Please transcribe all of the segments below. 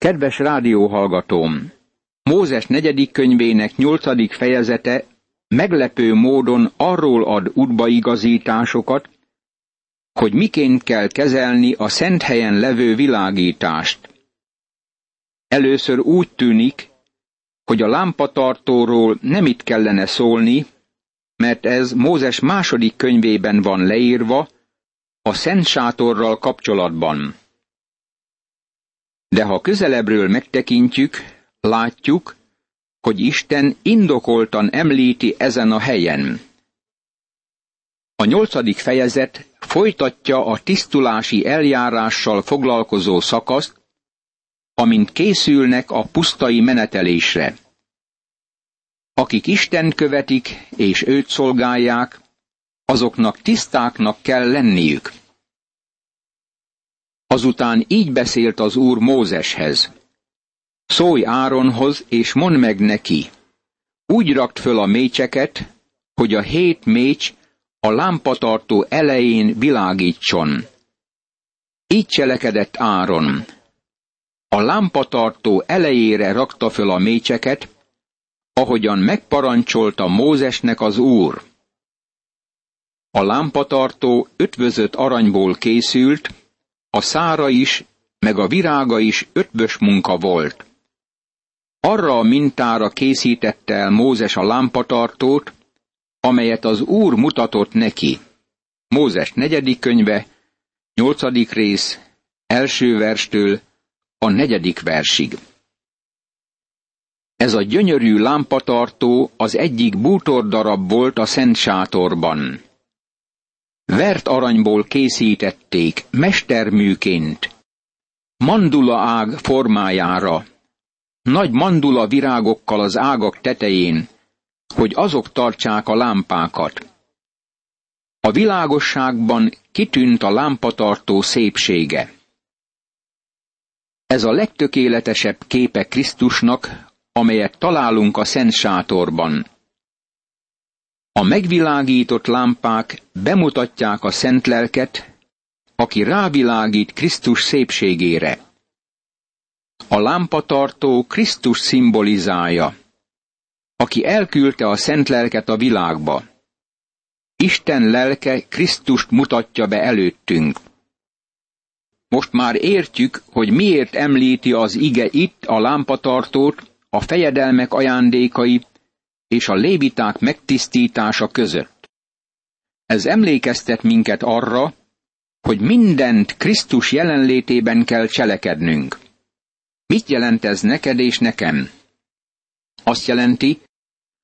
Kedves rádióhallgatóm! Mózes negyedik könyvének nyolcadik fejezete meglepő módon arról ad útbaigazításokat, hogy miként kell kezelni a szent helyen levő világítást. Először úgy tűnik, hogy a lámpatartóról nem itt kellene szólni, mert ez Mózes második könyvében van leírva, a szent sátorral kapcsolatban. De ha közelebbről megtekintjük, látjuk, hogy Isten indokoltan említi ezen a helyen. A nyolcadik fejezet folytatja a tisztulási eljárással foglalkozó szakaszt, amint készülnek a pusztai menetelésre. Akik Isten követik és őt szolgálják, azoknak tisztáknak kell lenniük. Azután így beszélt az úr Mózeshez. Szólj Áronhoz, és mondd meg neki. Úgy rakt föl a mécseket, hogy a hét mécs a lámpatartó elején világítson. Így cselekedett Áron. A lámpatartó elejére rakta föl a mécseket, ahogyan megparancsolta Mózesnek az úr. A lámpatartó ötvözött aranyból készült, a szára is, meg a virága is ötvös munka volt. Arra a mintára készítette el Mózes a lámpatartót, amelyet az Úr mutatott neki. Mózes negyedik könyve, nyolcadik rész, első verstől a negyedik versig. Ez a gyönyörű lámpatartó az egyik bútordarab volt a Szent Sátorban. Vert aranyból készítették, mesterműként, mandula ág formájára, nagy mandula virágokkal az ágak tetején, hogy azok tartsák a lámpákat. A világosságban kitűnt a lámpatartó szépsége. Ez a legtökéletesebb képe Krisztusnak, amelyet találunk a Szent Sátorban. A megvilágított lámpák bemutatják a szent lelket, aki rávilágít Krisztus szépségére. A lámpatartó Krisztus szimbolizálja, aki elküldte a szent lelket a világba. Isten lelke Krisztust mutatja be előttünk. Most már értjük, hogy miért említi az ige itt a lámpatartót a fejedelmek ajándékai és a léviták megtisztítása között. Ez emlékeztet minket arra, hogy mindent Krisztus jelenlétében kell cselekednünk. Mit jelent ez neked és nekem? Azt jelenti,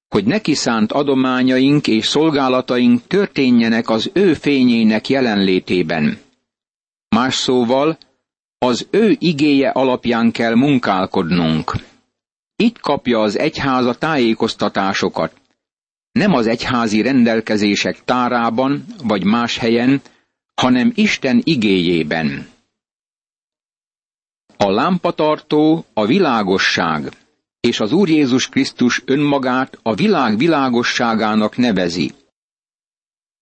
hogy neki szánt adományaink és szolgálataink történjenek az ő fényének jelenlétében. Más szóval, az ő igéje alapján kell munkálkodnunk. Itt kapja az egyház a tájékoztatásokat. Nem az egyházi rendelkezések tárában vagy más helyen, hanem Isten igéjében. A lámpatartó a világosság, és az Úr Jézus Krisztus önmagát a világ világosságának nevezi.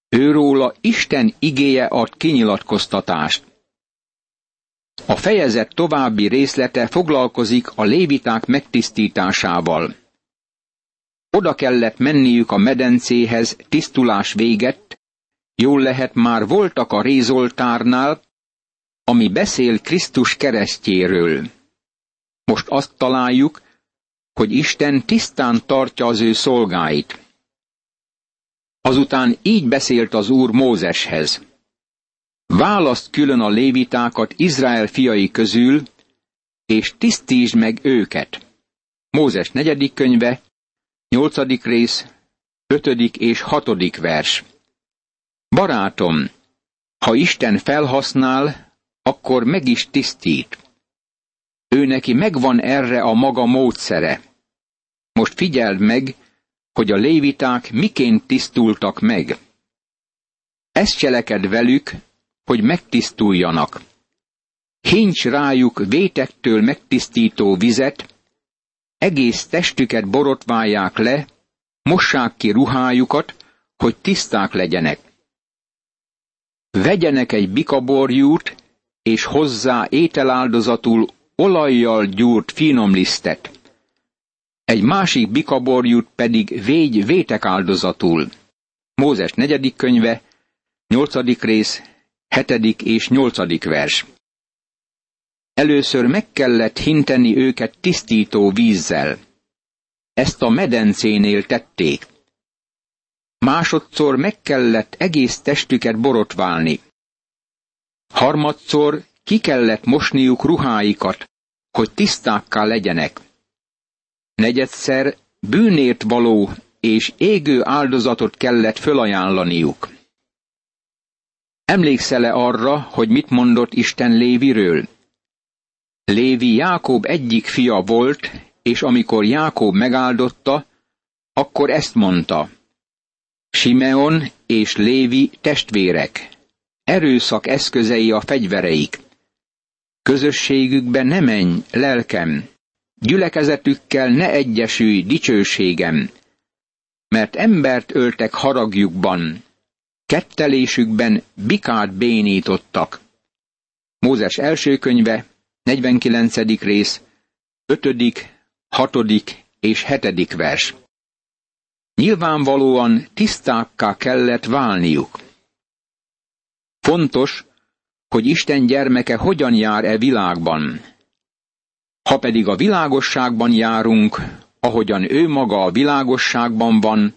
Őróla Isten igéje ad kinyilatkoztatást. A fejezet további részlete foglalkozik a léviták megtisztításával. Oda kellett menniük a medencéhez tisztulás véget, jól lehet már voltak a rézoltárnál, ami beszél Krisztus keresztjéről. Most azt találjuk, hogy Isten tisztán tartja az ő szolgáit. Azután így beszélt az Úr Mózeshez. Választ külön a lévitákat Izrael fiai közül, és tisztítsd meg őket. Mózes negyedik könyve, nyolcadik rész, ötödik és hatodik vers. Barátom, ha Isten felhasznál, akkor meg is tisztít. Ő neki megvan erre a maga módszere. Most figyeld meg, hogy a léviták miként tisztultak meg. Ezt cseleked velük, hogy megtisztuljanak. Hincs rájuk vétektől megtisztító vizet, egész testüket borotválják le, mossák ki ruhájukat, hogy tiszták legyenek. Vegyenek egy bikaborjút, és hozzá ételáldozatul olajjal gyúrt finom lisztet. Egy másik bikaborjút pedig végy vétek áldozatul. Mózes negyedik könyve, nyolcadik rész, hetedik és nyolcadik vers. Először meg kellett hinteni őket tisztító vízzel. Ezt a medencénél tették. Másodszor meg kellett egész testüket borotválni. Harmadszor ki kellett mosniuk ruháikat, hogy tisztákká legyenek. Negyedszer bűnért való és égő áldozatot kellett fölajánlaniuk. Emlékszel-e arra, hogy mit mondott Isten Léviről? Lévi Jákob egyik fia volt, és amikor Jákob megáldotta, akkor ezt mondta. Simeon és Lévi testvérek, erőszak eszközei a fegyvereik. Közösségükbe ne menj, lelkem, gyülekezetükkel ne egyesülj, dicsőségem, mert embert öltek haragjukban, kettelésükben bikát bénítottak. Mózes első könyve, 49. rész, 5., 6. és 7. vers. Nyilvánvalóan tisztákká kellett válniuk. Fontos, hogy Isten gyermeke hogyan jár e világban. Ha pedig a világosságban járunk, ahogyan ő maga a világosságban van,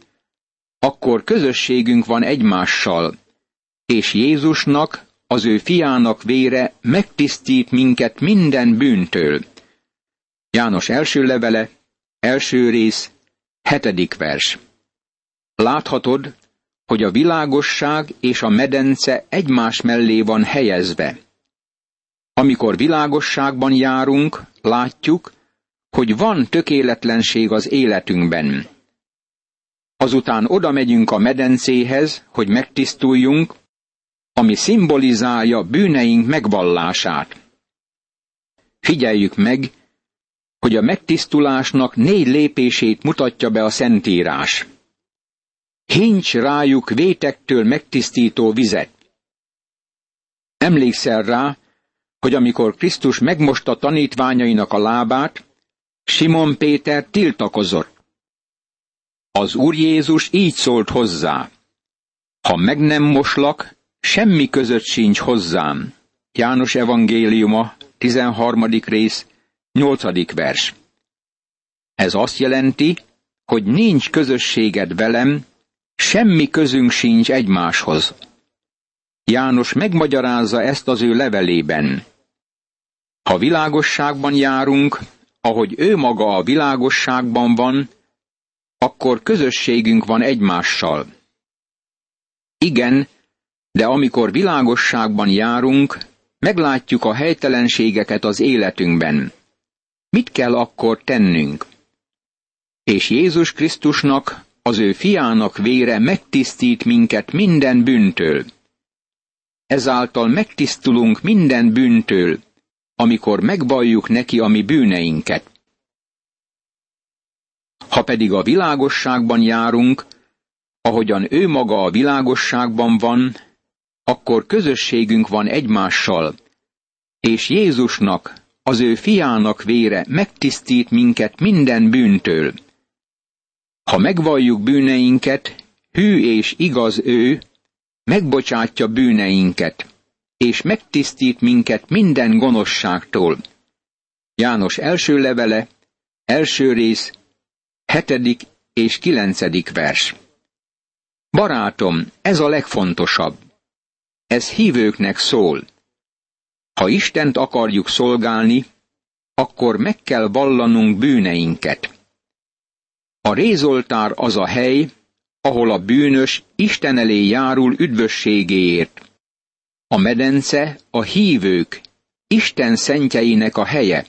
akkor közösségünk van egymással, és Jézusnak, az ő fiának vére megtisztít minket minden bűntől. János első levele, első rész, hetedik vers. Láthatod, hogy a világosság és a medence egymás mellé van helyezve. Amikor világosságban járunk, látjuk, hogy van tökéletlenség az életünkben. Azután oda megyünk a medencéhez, hogy megtisztuljunk, ami szimbolizálja bűneink megvallását. Figyeljük meg, hogy a megtisztulásnak négy lépését mutatja be a Szentírás. Hincs rájuk vétektől megtisztító vizet. Emlékszel rá, hogy amikor Krisztus megmosta tanítványainak a lábát, Simon Péter tiltakozott. Az Úr Jézus így szólt hozzá. Ha meg nem moslak, semmi között sincs hozzám. János evangéliuma, 13. rész, 8. vers. Ez azt jelenti, hogy nincs közösséged velem, semmi közünk sincs egymáshoz. János megmagyarázza ezt az ő levelében. Ha világosságban járunk, ahogy ő maga a világosságban van, akkor közösségünk van egymással. Igen, de amikor világosságban járunk, meglátjuk a helytelenségeket az életünkben. Mit kell akkor tennünk? És Jézus Krisztusnak, az ő fiának vére megtisztít minket minden bűntől. Ezáltal megtisztulunk minden bűntől, amikor megvalljuk neki a mi bűneinket. Ha pedig a világosságban járunk, ahogyan ő maga a világosságban van, akkor közösségünk van egymással, és Jézusnak, az ő fiának vére megtisztít minket minden bűntől. Ha megvalljuk bűneinket, hű és igaz ő, megbocsátja bűneinket, és megtisztít minket minden gonoszságtól. János első levele, első rész, hetedik és kilencedik vers. Barátom, ez a legfontosabb. Ez hívőknek szól. Ha Istent akarjuk szolgálni, akkor meg kell vallanunk bűneinket. A rézoltár az a hely, ahol a bűnös Isten elé járul üdvösségéért. A medence a hívők, Isten szentjeinek a helye,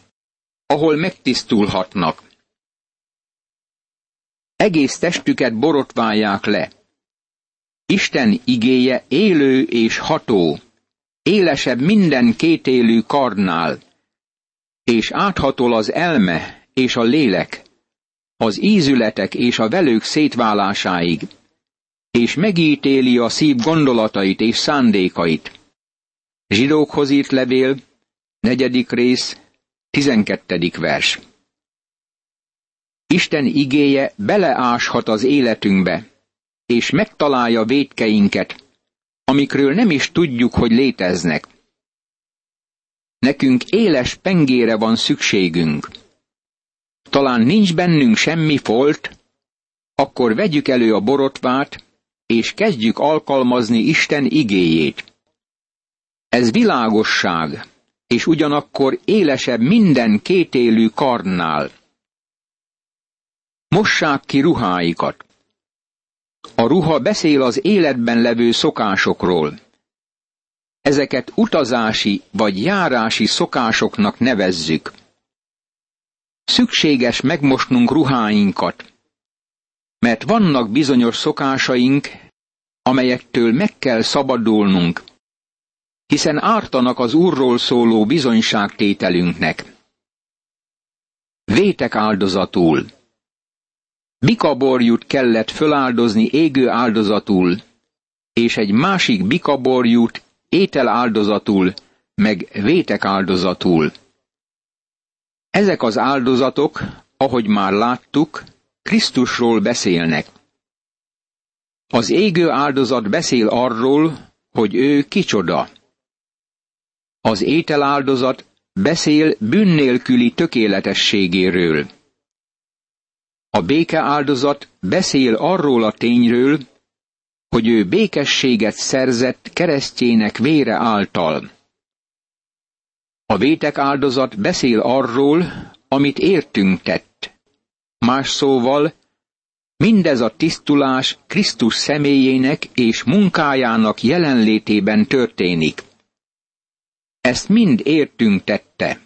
ahol megtisztulhatnak. Egész testüket borotválják le. Isten igéje élő és ható, élesebb minden kétélű karnál, és áthatol az elme és a lélek, az ízületek és a velők szétválásáig, és megítéli a szív gondolatait és szándékait. Zsidókhoz írt levél, negyedik rész, 12. vers. Isten igéje beleáshat az életünkbe, és megtalálja védkeinket, amikről nem is tudjuk, hogy léteznek. Nekünk éles pengére van szükségünk. Talán nincs bennünk semmi folt, akkor vegyük elő a borotvát, és kezdjük alkalmazni Isten igéjét. Ez világosság, és ugyanakkor élesebb minden kétélű karnál. Mossák ki ruháikat. A ruha beszél az életben levő szokásokról. Ezeket utazási vagy járási szokásoknak nevezzük. Szükséges megmosnunk ruháinkat, mert vannak bizonyos szokásaink, amelyektől meg kell szabadulnunk, hiszen ártanak az Úrról szóló bizonyságtételünknek. Vétek áldozatul. Bikaborjút kellett föláldozni égő áldozatul, és egy másik bikaborjút étel áldozatul, meg vétek áldozatul. Ezek az áldozatok, ahogy már láttuk, Krisztusról beszélnek. Az égő áldozat beszél arról, hogy ő kicsoda. Az ételáldozat beszél bűnnélküli tökéletességéről. A béke áldozat beszél arról a tényről, hogy ő békességet szerzett keresztjének vére által. A vétek áldozat beszél arról, amit értünk tett. Más szóval, mindez a tisztulás Krisztus személyének és munkájának jelenlétében történik. Ezt mind értünk tette.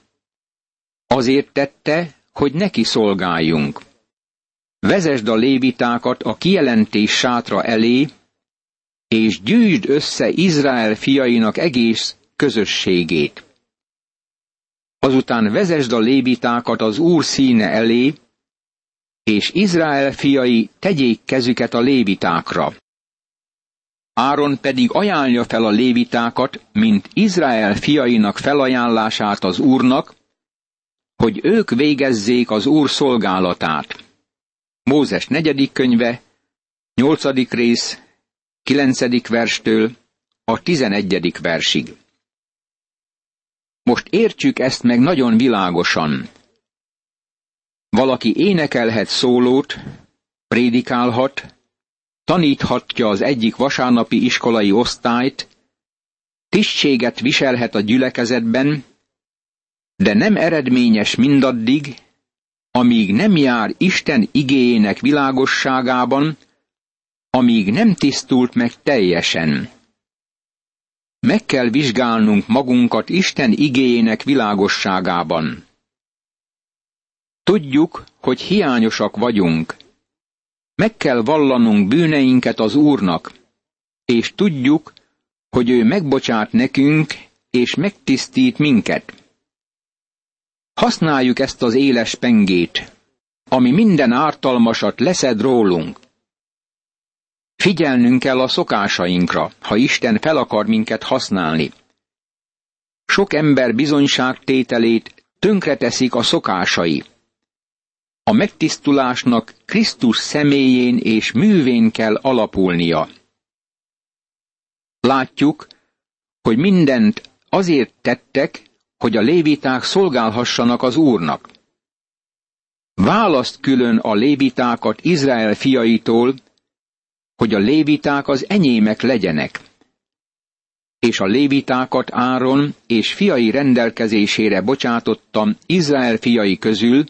Azért tette, hogy neki szolgáljunk. Vezesd a lévitákat a kijelentés sátra elé, és gyűjtsd össze Izrael fiainak egész közösségét. Azután vezesd a lévitákat az Úr színe elé, és Izrael fiai tegyék kezüket a lévitákra. Áron pedig ajánlja fel a lévitákat, mint Izrael fiainak felajánlását az Úrnak, hogy ők végezzék az Úr szolgálatát. Mózes negyedik könyve, nyolcadik rész, kilencedik verstől a tizenegyedik versig. Most értsük ezt meg nagyon világosan. Valaki énekelhet szólót, prédikálhat, taníthatja az egyik vasárnapi iskolai osztályt, tisztséget viselhet a gyülekezetben, de nem eredményes mindaddig, amíg nem jár Isten igéjének világosságában, amíg nem tisztult meg teljesen. Meg kell vizsgálnunk magunkat Isten igéjének világosságában. Tudjuk, hogy hiányosak vagyunk. Meg kell vallanunk bűneinket az Úrnak, és tudjuk, hogy ő megbocsát nekünk, és megtisztít minket. Használjuk ezt az éles pengét, ami minden ártalmasat leszed rólunk. Figyelnünk kell a szokásainkra, ha Isten fel akar minket használni. Sok ember bizonyságtételét tönkreteszik a szokásai. A megtisztulásnak Krisztus személyén és művén kell alapulnia. Látjuk, hogy mindent azért tettek, hogy a léviták szolgálhassanak az Úrnak. Választ külön a lévitákat Izrael fiaitól, hogy a léviták az enyémek legyenek. És a lévitákat Áron és fiai rendelkezésére bocsátottam Izrael fiai közül,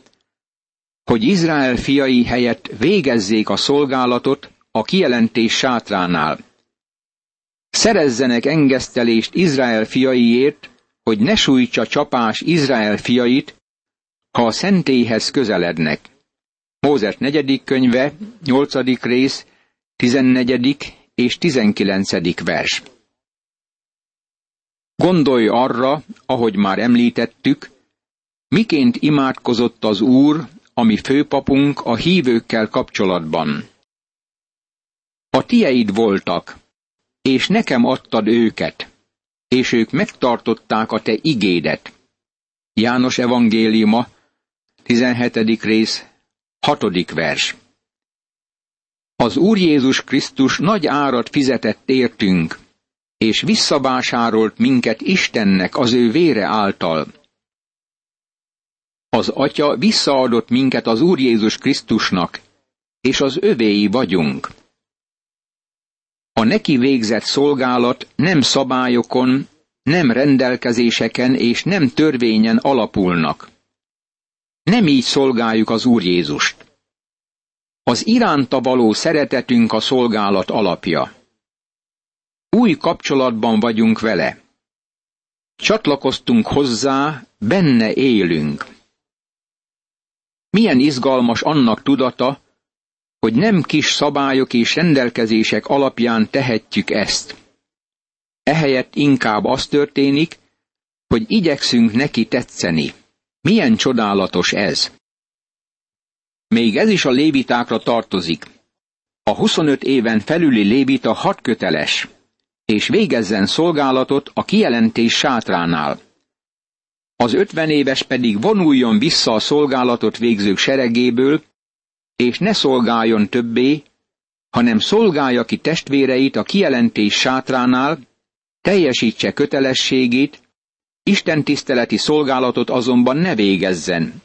hogy Izrael fiai helyett végezzék a szolgálatot a kijelentés sátránál. Szerezzenek engesztelést Izrael fiaiért, hogy ne sújtsa csapás Izrael fiait, ha a szentélyhez közelednek. Mózes negyedik könyve, nyolcadik rész, tizennegyedik és tizenkilencedik vers. Gondolj arra, ahogy már említettük, miként imádkozott az Úr, ami főpapunk a hívőkkel kapcsolatban. A tieid voltak, és nekem adtad őket, és ők megtartották a te igédet. János evangéliuma, 17. rész, 6. vers. Az Úr Jézus Krisztus nagy árat fizetett értünk, és visszavásárolt minket Istennek az ő vére által. Az Atya visszaadott minket az Úr Jézus Krisztusnak, és az övéi vagyunk. A neki végzett szolgálat nem szabályokon, nem rendelkezéseken és nem törvényen alapulnak. Nem így szolgáljuk az Úr Jézust. Az iránta való szeretetünk a szolgálat alapja. Új kapcsolatban vagyunk vele. Csatlakoztunk hozzá, benne élünk. Milyen izgalmas annak tudata, hogy nem kis szabályok és rendelkezések alapján tehetjük ezt. Ehelyett inkább az történik, hogy igyekszünk neki tetszeni. Milyen csodálatos ez! Még ez is a lévitákra tartozik. A 25 éven felüli lévita hat köteles, és végezzen szolgálatot a kijelentés sátránál. Az 50 éves pedig vonuljon vissza a szolgálatot végzők seregéből, és ne szolgáljon többé, hanem szolgálja ki testvéreit a kijelentés sátránál, teljesítse kötelességét, Isten tiszteleti szolgálatot azonban ne végezzen.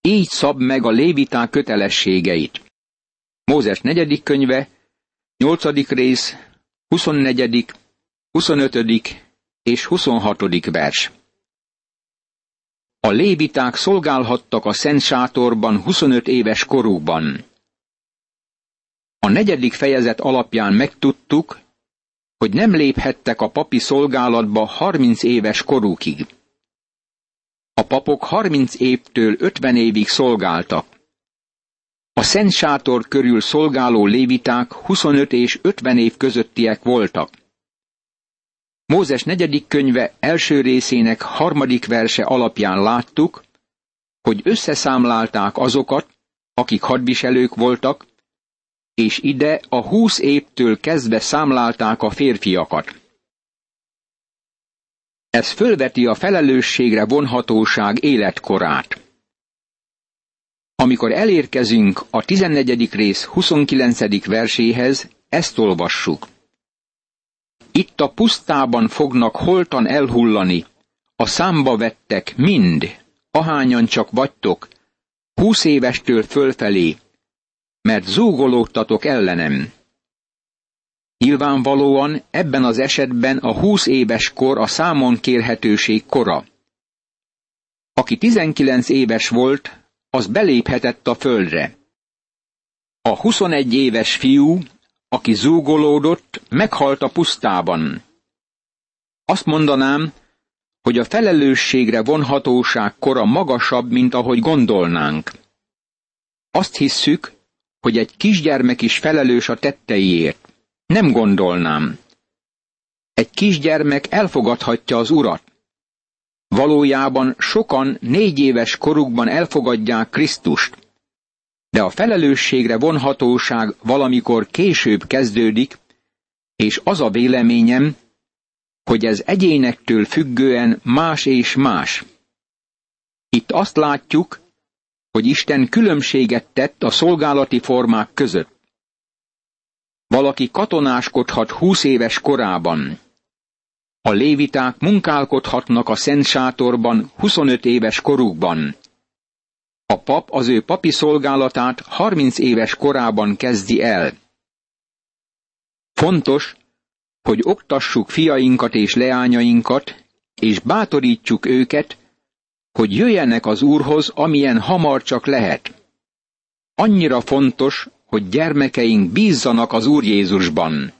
Így szab meg a léviták kötelességeit. Mózes negyedik könyve, nyolcadik rész, 24., 25. és 26. vers. A léviták szolgálhattak a Szent Sátorban 25 éves korukban. A negyedik fejezet alapján megtudtuk, hogy nem léphettek a papi szolgálatba 30 éves korukig. A papok 30 évtől 50 évig szolgáltak. A Szent Sátor körül szolgáló léviták 25 és 50 év közöttiek voltak. Mózes negyedik könyve első részének harmadik verse alapján láttuk, hogy összeszámlálták azokat, akik hadviselők voltak, és ide a húsz évtől kezdve számlálták a férfiakat. Ez fölveti a felelősségre vonhatóság életkorát. Amikor elérkezünk a 14. rész 29. verséhez, ezt olvassuk. Itt a pusztában fognak holtan elhullani, a számba vettek mind, ahányan csak vagytok, húsz évestől fölfelé, mert zúgolódtatok ellenem. Nyilvánvalóan ebben az esetben a húsz éves kor a számon kérhetőség kora. Aki tizenkilenc éves volt, az beléphetett a földre. A huszonegy éves fiú, aki zúgolódott, meghalt a pusztában. Azt mondanám, hogy a felelősségre vonhatóság kora magasabb, mint ahogy gondolnánk. Azt hisszük, hogy egy kisgyermek is felelős a tetteiért. Nem gondolnám. Egy kisgyermek elfogadhatja az urat. Valójában sokan négy éves korukban elfogadják Krisztust, de a felelősségre vonhatóság valamikor később kezdődik, és az a véleményem, hogy ez egyénektől függően más és más. Itt azt látjuk, hogy Isten különbséget tett a szolgálati formák között. Valaki katonáskodhat húsz éves korában. A léviták munkálkodhatnak a Szent Sátorban 25 éves korukban. A pap az ő papi szolgálatát 30 éves korában kezdi el. Fontos, hogy oktassuk fiainkat és leányainkat, és bátorítsuk őket, hogy jöjjenek az Úrhoz, amilyen hamar csak lehet. Annyira fontos, hogy gyermekeink bízzanak az Úr Jézusban.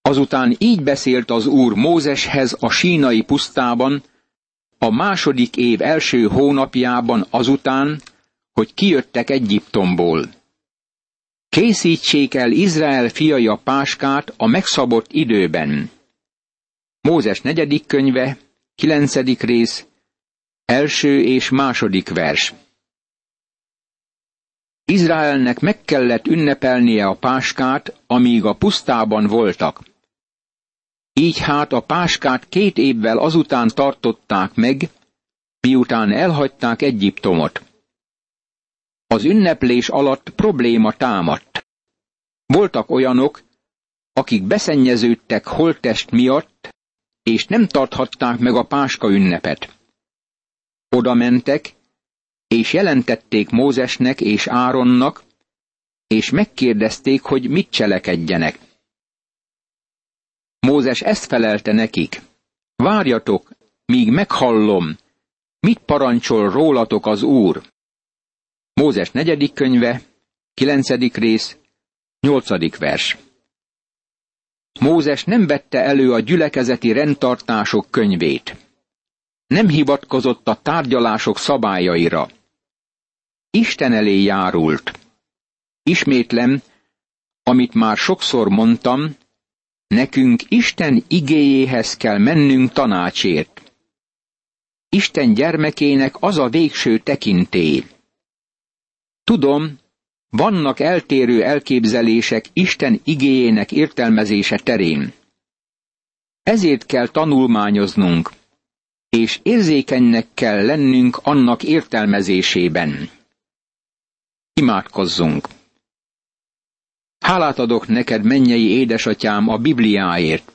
Azután így beszélt az Úr Mózeshez a sínai pusztában, a második év első hónapjában azután, hogy kijöttek Egyiptomból. Készítsék el Izrael fiai a páskát a megszabott időben. Mózes negyedik könyve, kilencedik rész, első és második vers. Izraelnek meg kellett ünnepelnie a páskát, amíg a pusztában voltak. Így hát a páskát két évvel azután tartották meg, miután elhagyták Egyiptomot. Az ünneplés alatt probléma támadt. Voltak olyanok, akik beszennyeződtek holttest miatt, és nem tarthatták meg a páska ünnepet. Oda mentek, és jelentették Mózesnek és Áronnak, és megkérdezték, hogy mit cselekedjenek. Mózes ezt felelte nekik. Várjatok, míg meghallom, mit parancsol rólatok az Úr. Mózes negyedik könyve, kilencedik rész, nyolcadik vers. Mózes nem vette elő a gyülekezeti rendtartások könyvét. Nem hivatkozott a tárgyalások szabályaira. Isten elé járult. Ismétlem, amit már sokszor mondtam, nekünk Isten igéjéhez kell mennünk tanácsért. Isten gyermekének az a végső tekintély. Tudom, vannak eltérő elképzelések Isten igéjének értelmezése terén. Ezért kell tanulmányoznunk, és érzékenynek kell lennünk annak értelmezésében. Imádkozzunk! Hálát adok neked, mennyei édesatyám, a Bibliáért.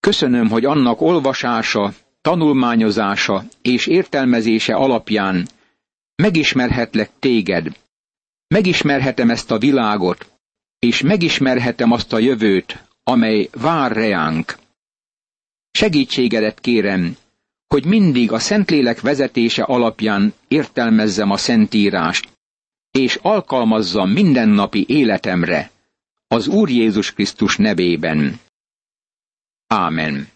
Köszönöm, hogy annak olvasása, tanulmányozása és értelmezése alapján megismerhetlek téged, megismerhetem ezt a világot, és megismerhetem azt a jövőt, amely vár reánk. Segítségedet kérem, hogy mindig a Szentlélek vezetése alapján értelmezzem a Szentírást, és alkalmazzam mindennapi életemre, az Úr Jézus Krisztus nevében. Ámen.